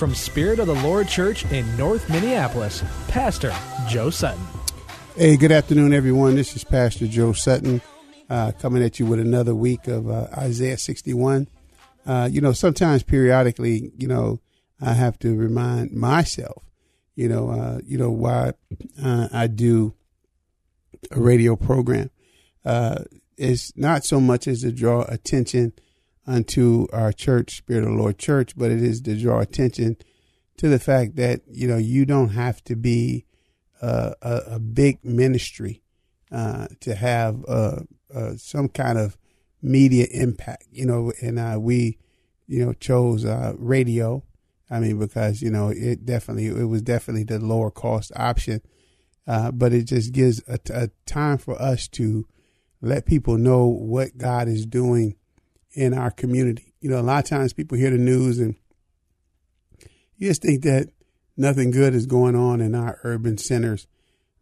from Spirit of the Lord Church in North Minneapolis, Pastor Joe Sutton. Hey, good afternoon, everyone. This is Pastor Joe Sutton uh, coming at you with another week of uh, Isaiah 61. Uh, you know, sometimes periodically, you know, I have to remind myself, you know, uh, you know why uh, I do a radio program. Uh, it's not so much as to draw attention unto our church, Spirit of the Lord Church, but it is to draw attention to the fact that you know you don't have to be uh, a, a, big ministry uh, to have uh, uh some kind of media impact. You know, and uh, we, you know, chose uh, radio. I mean, because you know it definitely it was definitely the lower cost option, but it just gives a, a time for us to let people know what God is doing in our community. You know, a lot of times people hear the news and you just think that nothing good is going on in our urban centers.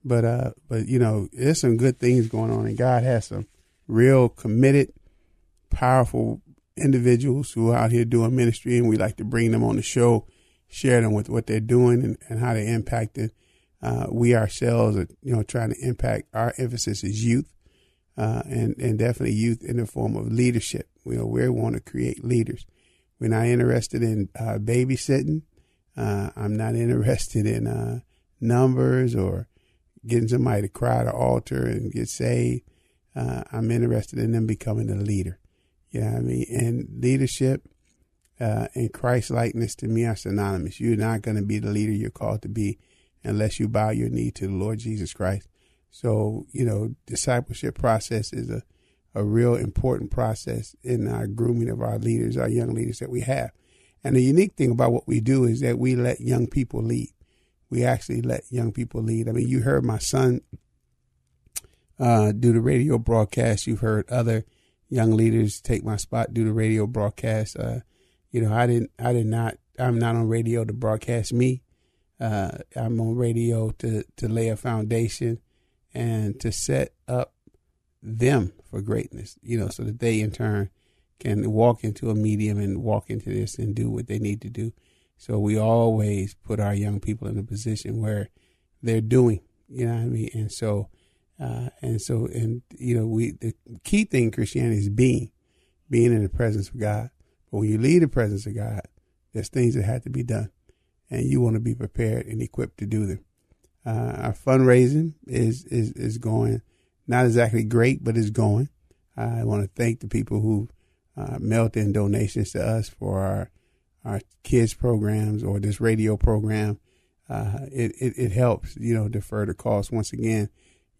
But uh but you know, there's some good things going on and God has some real committed, powerful individuals who are out here doing ministry and we like to bring them on the show, share them with what they're doing and, and how they impacted. Uh, we ourselves are, you know, trying to impact our emphasis is youth, uh, and, and definitely youth in the form of leadership. You know, we want to create leaders. We're not interested in uh, babysitting. Uh, I'm not interested in uh, numbers or getting somebody to cry at the altar and get saved. Uh, I'm interested in them becoming a leader. You know what I mean? And leadership uh, and Christ likeness to me are synonymous. You're not going to be the leader you're called to be unless you bow your knee to the Lord Jesus Christ. So, you know, discipleship process is a a real important process in our grooming of our leaders, our young leaders that we have. And the unique thing about what we do is that we let young people lead. We actually let young people lead. I mean, you heard my son uh, do the radio broadcast. You've heard other young leaders take my spot, do the radio broadcast. Uh, you know, I didn't, I did not, I'm not on radio to broadcast me. Uh, I'm on radio to, to lay a foundation and to set up them for greatness, you know, so that they in turn can walk into a medium and walk into this and do what they need to do. So we always put our young people in a position where they're doing, you know what I mean? And so, uh, and so, and, you know, we, the key thing in Christianity is being, being in the presence of God. But when you leave the presence of God, there's things that have to be done and you want to be prepared and equipped to do them. Uh, our fundraising is, is, is going not exactly great, but it's going. I want to thank the people who uh, mailed in donations to us for our our kids programs or this radio program. Uh, it, it, it helps, you know, defer the cost. Once again,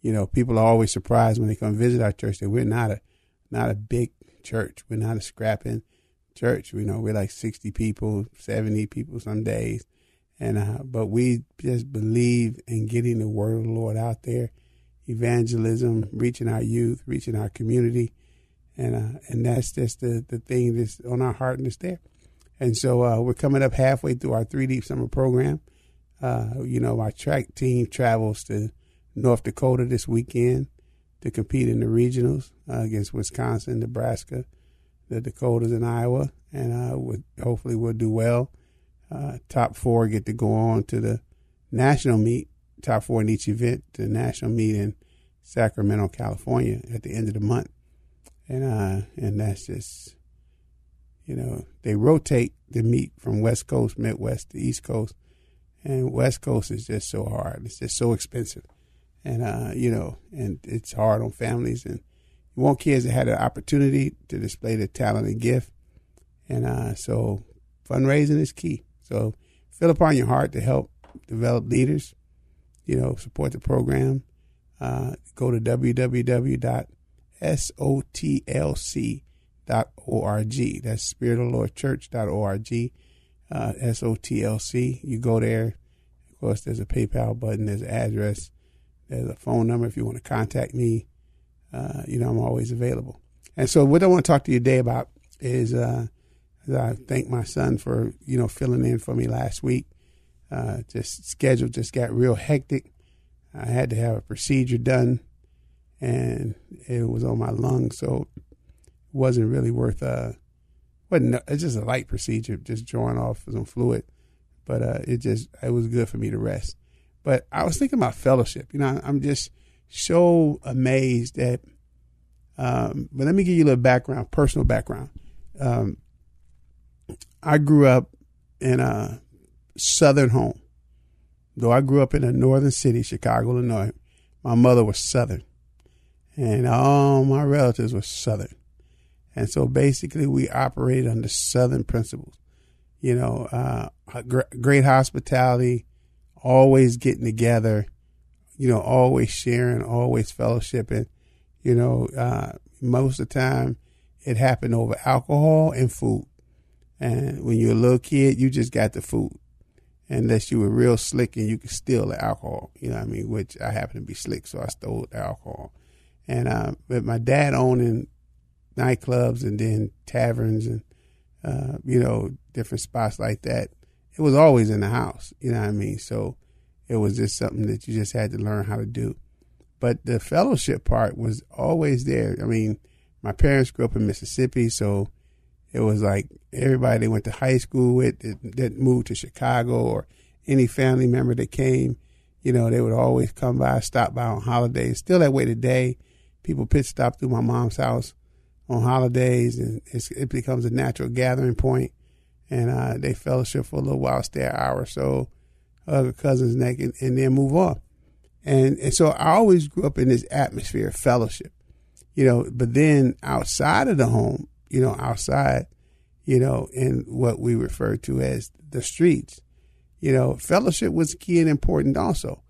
you know, people are always surprised when they come visit our church that we're not a not a big church. We're not a scrapping church. You know, we're like sixty people, seventy people some days, and uh, but we just believe in getting the word of the Lord out there evangelism, reaching our youth, reaching our community, and uh, and that's just the the thing that's on our heart and it's there. And so uh, we're coming up halfway through our three deep summer program. Uh, you know, our track team travels to North Dakota this weekend to compete in the regionals uh, against Wisconsin, Nebraska, the Dakotas, and Iowa, and uh, hopefully we'll do well. Uh, top four get to go on to the national meet top four in each event, the national meet in Sacramento, California at the end of the month. And uh, and that's just you know, they rotate the meet from West Coast, Midwest to East Coast. and West Coast is just so hard. It's just so expensive, and uh, you know, and it's hard on families. And you want kids to have the opportunity to display their talent and gift, and uh, so fundraising is key. So feel upon your heart to help develop leaders. You know, support the program. Uh, go to www.sotlc.org. That's Spirit of the Lord Church.org uh, SOTLC. You go there. Of course, there's a PayPal button, there's an address, there's a phone number if you want to contact me. Uh, you know, I'm always available. And so, what I want to talk to you today about is uh, I thank my son for you know filling in for me last week. Uh, just schedule just got real hectic. I had to have a procedure done, and it was on my lungs, so it wasn't really worth uh, wasn't it's just a light procedure, just drawing off some fluid. But uh, it just it was good for me to rest. But I was thinking about fellowship. You know, I'm just so amazed that. Um, but let me give you a little background, personal background. Um, I grew up in a southern home. Though I grew up in a northern city, Chicago, Illinois, my mother was southern. And all my relatives were southern. And so basically, we operate under Southern principles. You know, uh, great hospitality, always getting together, you know, always sharing, always fellowshipping. You know, uh, most of the time it happened over alcohol and food. And when you're a little kid, you just got the food. Unless you were real slick and you could steal the alcohol, you know what I mean? Which I happen to be slick, so I stole the alcohol. And uh, but my dad owning nightclubs and then taverns and uh, you know different spots like that. It was always in the house, you know what I mean. So it was just something that you just had to learn how to do. But the fellowship part was always there. I mean, my parents grew up in Mississippi, so it was like everybody they went to high school with that, that moved to Chicago or any family member that came, you know, they would always come by, stop by on holidays. Still that way today. People pit stop through my mom's house on holidays, and it becomes a natural gathering point. And uh, they fellowship for a little while, stay an hour or so, hug a cousin's neck, and, and then move on. And and so I always grew up in this atmosphere of fellowship, you know. But then outside of the home, you know, outside, you know, in what we refer to as the streets, you know, fellowship was key and important also.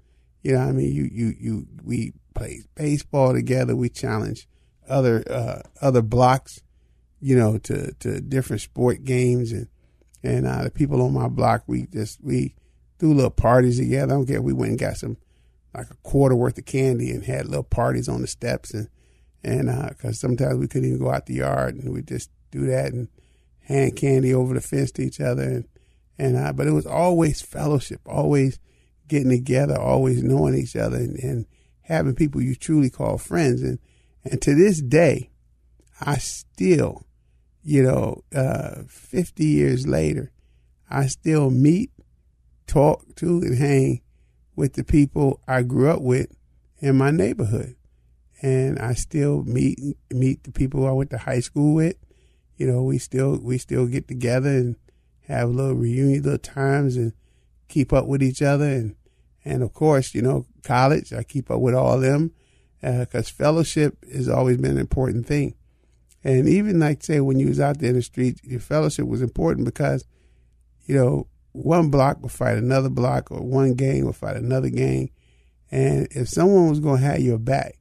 You know, I mean, you you you we played baseball together, we challenged other uh, other blocks, you know, to to different sport games and and uh, the people on my block, we just we threw little parties together. I don't care. We went and got some like a quarter worth of candy and had little parties on the steps and and because uh, sometimes we couldn't even go out the yard and we just do that and hand candy over the fence to each other and and uh, but it was always fellowship, always getting together, always knowing each other and, and having people you truly call friends and and to this day, I still, you know, uh, 50 years later, I still meet, talk to, and hang with the people I grew up with in my neighborhood. And I still meet meet the people I went to high school with. You know, we still we still get together and have little reunion little times and keep up with each other and and of course, you know, college, I keep up with all them because uh, fellowship has always been an important thing. And even like say when you was out there in the street, your fellowship was important because, you know, one block would fight another block or one gang would fight another gang. And if someone was going to have your back,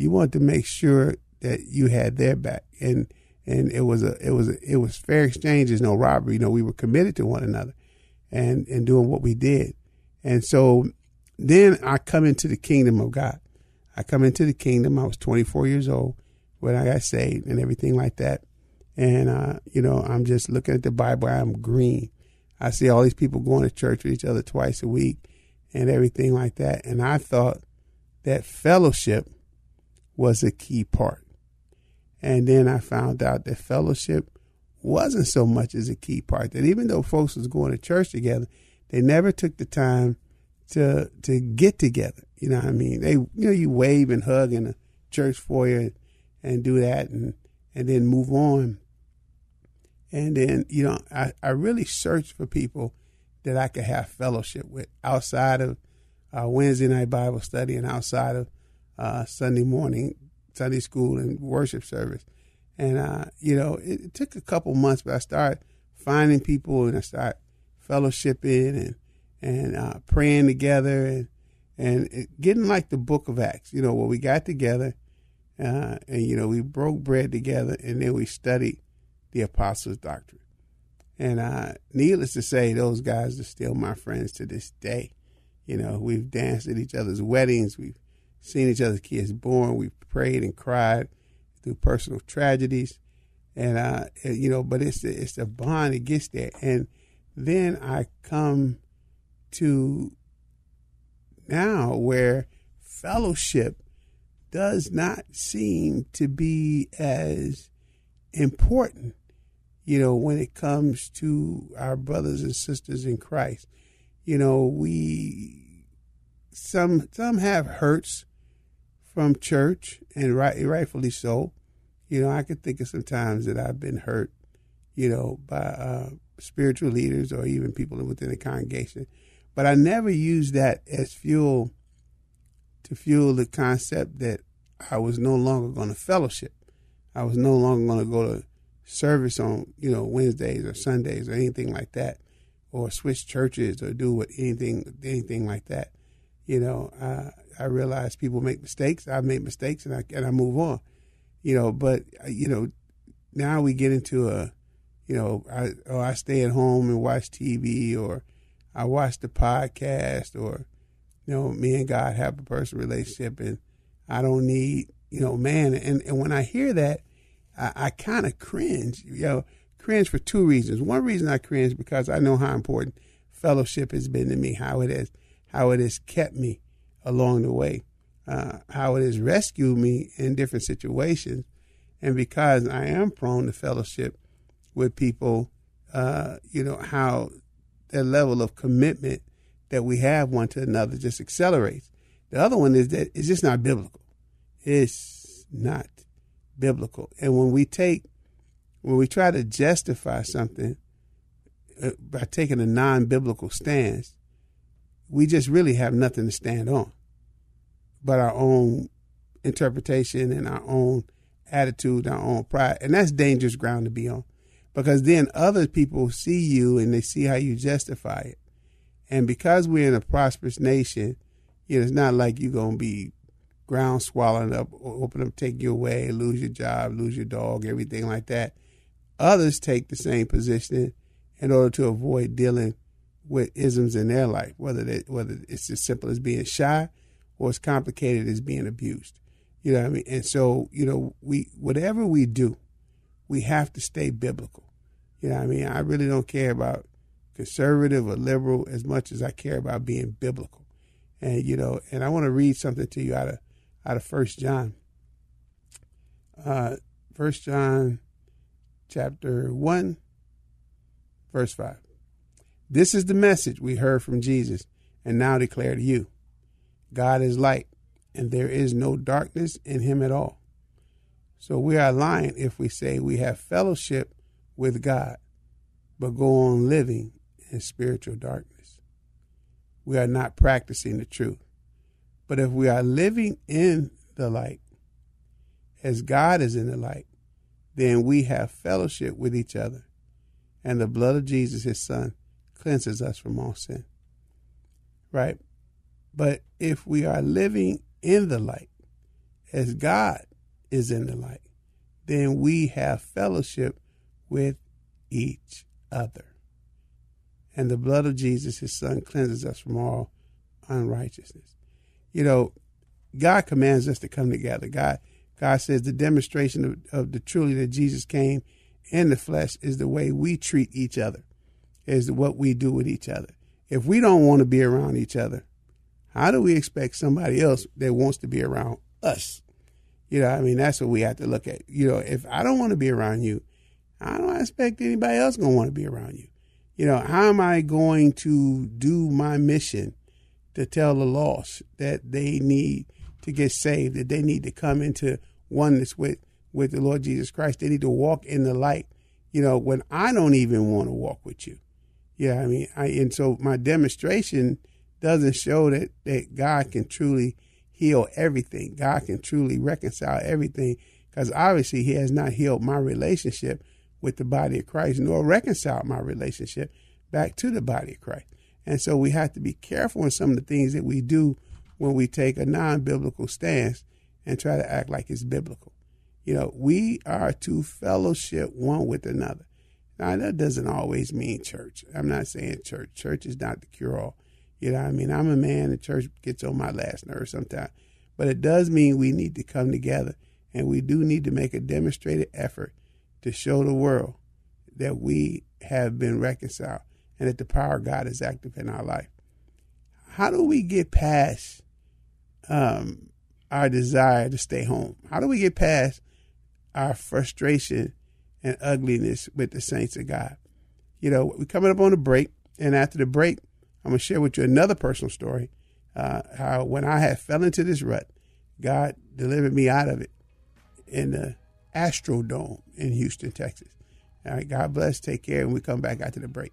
you wanted to make sure that you had their back. And, and it was a, it was, a, it was fair exchange. There's no robbery. You know, we were committed to one another and, and doing what we did. And so then I come into the kingdom of God. I come into the kingdom. I was 24 years old when I got saved and everything like that. And, uh, you know, I'm just looking at the Bible. I'm green. I see all these people going to church with each other twice a week and everything like that. And I thought that fellowship was a key part. And then I found out that fellowship wasn't so much as a key part. That even though folks was going to church together, they never took the time to to get together. You know what I mean? They you know you wave and hug in a church foyer and, do that and and then move on. And then you know I I really searched for people that I could have fellowship with outside of uh, Wednesday night Bible study and outside of uh, Sunday morning Sunday school and worship service. And uh, you know, it, it, took a couple months, but I started finding people and I started fellowshipping and and uh, praying together and and it, getting like the Book of Acts. You know, where we got together uh, and you know we broke bread together and then we studied the apostles' doctrine. And uh, needless to say, those guys are still my friends to this day. You know, we've danced at each other's weddings, we've seen each other's kids born, we've prayed and cried through personal tragedies, and uh, you know, but it's the, it's the bond that gets there. And then I come to now where fellowship does not seem to be as important you know, when it comes to our brothers and sisters in Christ. You know, we some some have hurts from church, and right, rightfully so. You know, I could think of some times that I've been hurt, you know, by uh, spiritual leaders or even people within the congregation, but I never used that as fuel to fuel the concept that I was no longer going to fellowship. I was no longer going to go to service on you know Wednesdays or Sundays or anything like that, or switch churches or do what anything anything like that. You know, uh, I realize people make mistakes. I make mistakes and I and I move on. You know, but uh, you know, now we get into a, you know, I oh I stay at home and watch TV or I watch the podcast or, you know, me and God have a personal relationship and I don't need you know man and and when I hear that I, I kind of cringe. You know, cringe for two reasons. One reason I cringe because I know how important fellowship has been to me, how it has how it has kept me along the way, uh, how it has rescued me in different situations, and because I am prone to fellowship with people, uh, you know how the level of commitment that we have one to another just accelerates. The other one is that it's just not biblical. It's not biblical. And when we take, when we try to justify something uh, by taking a non biblical stance, we just really have nothing to stand on but our own interpretation and our own attitude, our own pride. And that's dangerous ground to be on because then other people see you and they see how you justify it. And because we're in a prosperous nation, you know, it's not like you're going to be ground swallowing up, open up, take you away, lose your job, lose your dog, everything like that. Others take the same position in order to avoid dealing with isms in their life, whether they, whether it's as simple as being shy or as complicated as being abused. You know what I mean? And so, you know, we whatever we do, we have to stay biblical. You know what I mean? I really don't care about conservative or liberal as much as I care about being biblical. And you know, and I want to read something to you out of out of First John. Uh, First John, chapter one, verse five. This is the message we heard from Jesus, and now declare to you: God is light, and there is no darkness in Him at all. So we are lying if we say we have fellowship with God, but go on living in spiritual darkness. We are not practicing the truth. But if we are living in the light, as God is in the light, then we have fellowship with each other. And the blood of Jesus, his son, cleanses us from all sin. Right? But if we are living in the light, as God is in the light, then we have fellowship with each other. And the blood of Jesus, his son, cleanses us from all unrighteousness you know, God commands us to come together. God, God says the demonstration of, of the truly that Jesus came in the flesh is the way we treat each other, is what we do with each other. If we don't want to be around each other, how do we expect somebody else that wants to be around us? You know, I mean, that's what we have to look at. You know, if I don't want to be around you, I don't expect anybody else going to want to be around you. You know, how am I going to do my mission to tell the lost that they need to get saved, that they need to come into oneness with, with the Lord Jesus Christ. They need to walk in the light, you know, when I don't even want to walk with you. Yeah, I mean, I and so my demonstration doesn't show that that God can truly heal everything. God can truly reconcile everything because obviously He has not healed my relationship with the body of Christ, nor reconciled my relationship back to the body of Christ. And so we have to be careful in some of the things that we do when we take a non biblical stance and try to act like it's biblical. You know, we are to fellowship one with another. Now, that doesn't always mean church. I'm not saying church. Church is not the cure all. You know I mean? I'm a man, the church gets on my last nerve sometimes. But it does mean we need to come together and we do need to make a demonstrated effort to show the world that we have been reconciled and that the power of God is active in our life. How do we get past um, our desire to stay home? How do we get past our frustration and ugliness with the saints of God? You know, we're coming up on a break, and after the break, I'm going to share with you another personal story. Uh, how when I had fell into this rut, God delivered me out of it in the Astrodome in Houston, Texas. All right, God bless. Take care, and we come back after the break.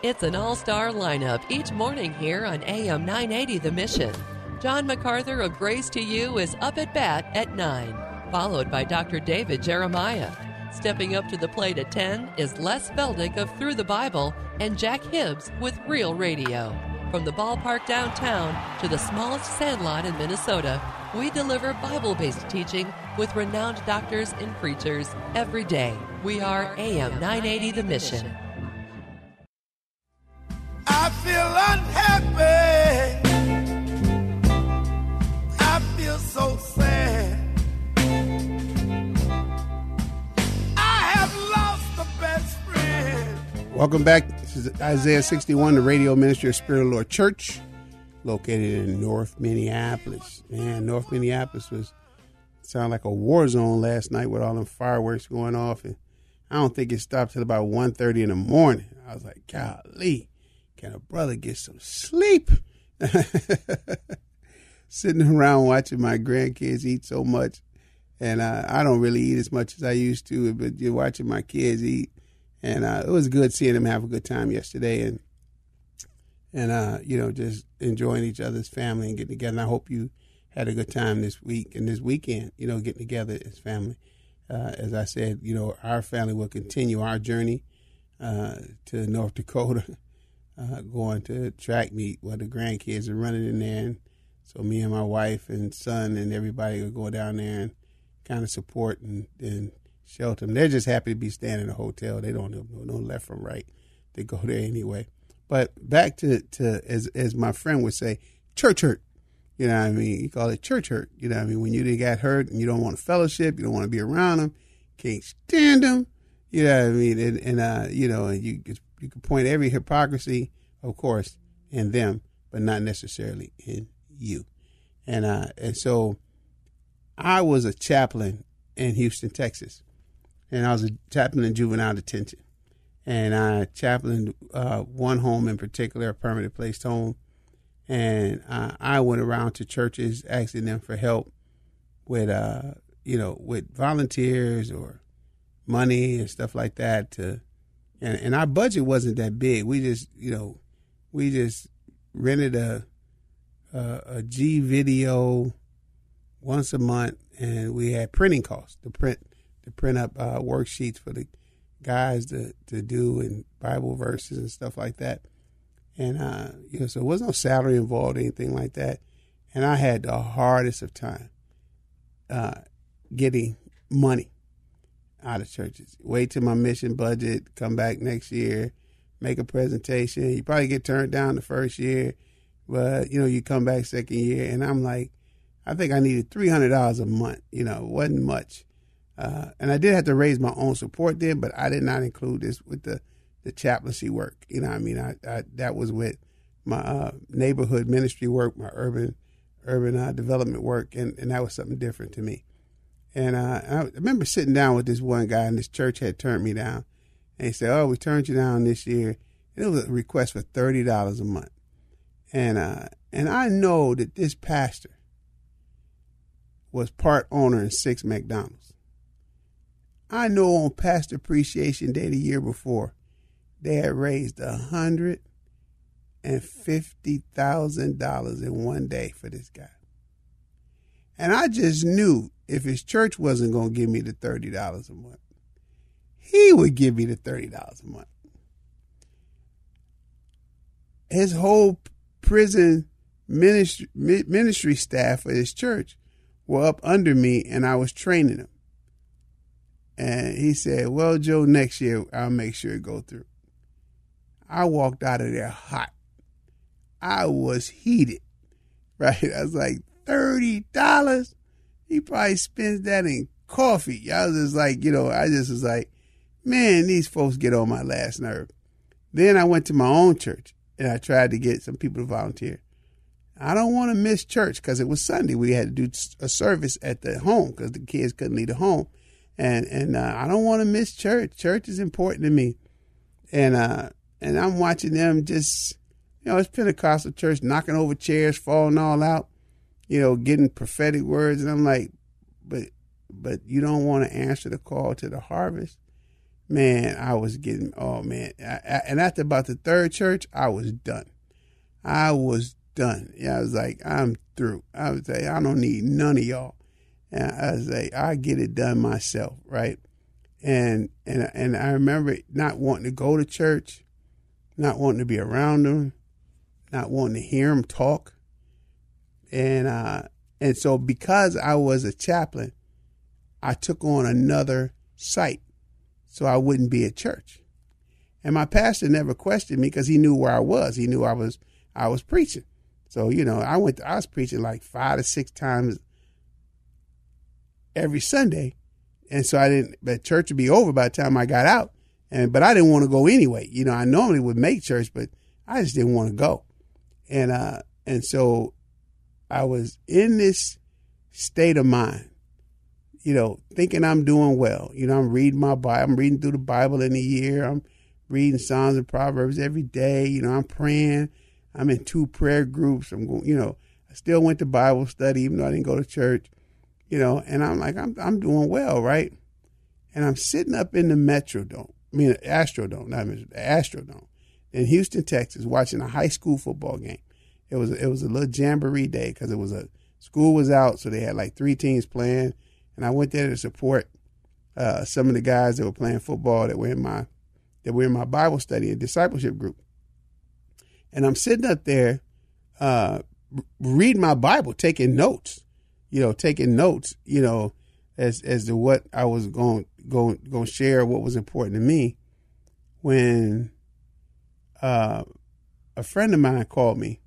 It's an all star lineup each morning here on AM 980 The Mission. John MacArthur of Grace to You is up at bat at 9, followed by Dr. David Jeremiah. Stepping up to the plate at 10 is Les Feldick of Through the Bible and Jack Hibbs with Real Radio. From the ballpark downtown to the smallest sandlot in Minnesota, we deliver Bible based teaching with renowned doctors and preachers every day. We are AM 980 The Mission. I feel unhappy. I feel so sad. I have lost best friend. Welcome back. This is Isaiah 61, the radio ministry of Spirit of the Lord Church, located in North Minneapolis. Man, North Minneapolis was sound like a war zone last night with all them fireworks going off, and I don't think it stopped till about 1.30 in the morning. I was like, golly, can a brother get some sleep? Sitting around watching my grandkids eat so much, and uh, I don't really eat as much as I used to, but you're watching my kids eat, and uh, it was good seeing them have a good time yesterday, and and uh, you know just enjoying each other's family and getting together. And I hope you had a good time this week and this weekend. You know, getting together as family. Uh, as I said, you know, our family will continue our journey uh, to North Dakota, uh, going to track meet where the grandkids are running in there. And so me and my wife and son and everybody will go down there and kind of support and, and shelter them. They're just happy to be staying in a hotel. They don't know no left from right. They go there anyway. But back to, to as as my friend would say, church hurt. You know what I mean? You call it church hurt. You know what I mean? When you got hurt and you don't want to fellowship, you don't want to be around them, can't stand them. You know what I mean? And, and uh, you know, and you you can point every hypocrisy, of course, in them, but not necessarily in you. And uh, and so, I was a chaplain in Houston, Texas, and I was a chaplain in juvenile detention, and I chaplained uh, one home in particular, a permanent placed home and uh, I went around to churches asking them for help with, uh, you know, with volunteers or money and stuff like that. To and, and our budget wasn't that big. We just, you know, we just rented a a, a G video once a month, and we had printing costs to print to print up uh, worksheets for the guys to to do and Bible verses and stuff like that and uh, you know, so there was no salary involved, or anything like that. And I had the hardest of time uh, getting money out of churches. Wait till my mission budget, come back next year, make a presentation. You probably get turned down the first year, but you know, you come back second year. And I'm like, I think I needed $300 a month. You know, it wasn't much. Uh, and I did have to raise my own support then, but I did not include this with the, the chaplaincy work. You know, I mean, I, I that was with my uh, neighborhood ministry work, my urban urban uh, development work, and, and that was something different to me. And uh, I remember sitting down with this one guy, and this church had turned me down. And he said, "Oh, we turned you down this year." And it was a request for thirty dollars a month. And uh, and I know that this pastor was part owner in six McDonald's. I know on Pastor Appreciation Day the year before, they had raised a hundred and fifty thousand dollars in one day for this guy. And I just knew if his church wasn't going to give me the thirty dollars a month, he would give me the thirty dollars a month. His whole prison ministry ministry staff of his church were up under me, and I was training them. And he said, "Well, Joe, next year I'll make sure it go through." I walked out of there hot. I was heated, right? I was like, thirty dollars. He probably spends that in coffee. I was just like, you know, I just was like, man, these folks get on my last nerve. Then I went to my own church and I tried to get some people to volunteer. I don't want to miss church because it was Sunday. We had to do a service at the home because the kids couldn't leave the home, and and uh, I don't want to miss church. Church is important to me, and uh, and I'm watching them just, you know, it's Pentecostal church knocking over chairs, falling all out you know, getting prophetic words. And I'm like, but, but you don't want to answer the call to the harvest. Man, I was getting, oh man. I, I, and after about the third church, I was done. I was done. Yeah, I was like, I'm through. I was like, I don't need none of y'all. And I was like, I get it done myself, right? And and and I remember not wanting to go to church, not wanting to be around them, not wanting to hear them talk and uh, and so because I was a chaplain, I took on another site, so I wouldn't be at church. And my pastor never questioned me because he knew where I was. He knew I was I was preaching. So you know, I went. To, I was preaching like five to six times every Sunday, and so I didn't. But church would be over by the time I got out, and but I didn't want to go anyway. You know, I normally would make church, but I just didn't want to go, and uh, and so I was in this state of mind, you know, thinking I'm doing well. You know, I'm reading my Bible, I'm reading through the Bible in a year. I'm reading Psalms and Proverbs every day. You know, I'm praying. I'm in two prayer groups. I'm going, you know, I still went to Bible study even though I didn't go to church. You know, and I'm like, I'm I'm doing well, right? And I'm sitting up in the Metrodome, I mean Astrodome, not the Astrodome, in Houston, Texas, watching a high school football game it was it was a little jamboree day because it was a school was out, so they had like three teams playing, and I went there to support uh, some of the guys that were playing football that were in my that were in my Bible study and discipleship group. And I'm sitting up there uh, reading my Bible, taking notes, you know, taking notes, you know, as as to what I was going going going to share, what was important to me. When uh, a friend of mine called me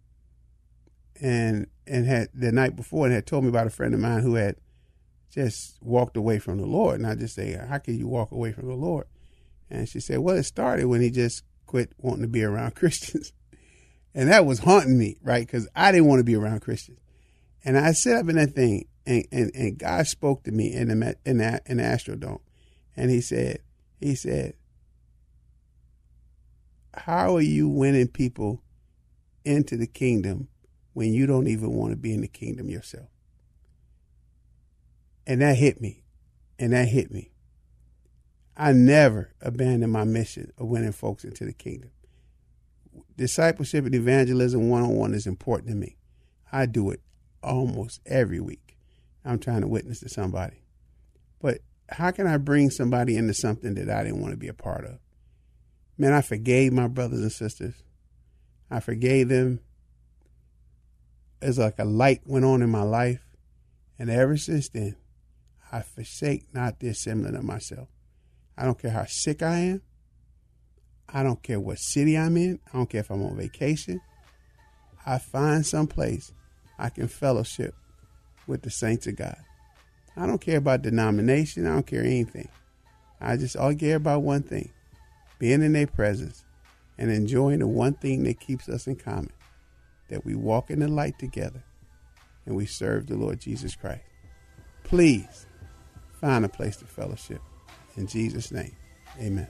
and and had the night before and had told me about a friend of mine who had just walked away from the Lord. And I just say, How can you walk away from the Lord? And she said, Well, it started when he just quit wanting to be around Christians. and that was haunting me, right? Because I didn't want to be around Christians. And I sat up in that thing, and, and, and God spoke to me in the in the, in the Astrodome, and He said, He said, "How are you winning people into the kingdom when you don't even want to be in the kingdom yourself. And that hit me. And that hit me. I never abandoned my mission of winning folks into the kingdom. Discipleship and evangelism one on one is important to me. I do it almost every week. I'm trying to witness to somebody. But how can I bring somebody into something that I didn't want to be a part of? Man, I forgave my brothers and sisters. I forgave them it's like a light went on in my life. And ever since then, I forsake not the assembling of myself. I don't care how sick I am. I don't care what city I'm in. I don't care if I'm on vacation. I find some place I can fellowship with the saints of God. I don't care about denomination. I don't care anything. I just all care about one thing being in their presence and enjoying the one thing that keeps us in common that we walk in the light together and we serve the Lord Jesus Christ. Please find a place to fellowship. In Jesus' name, amen.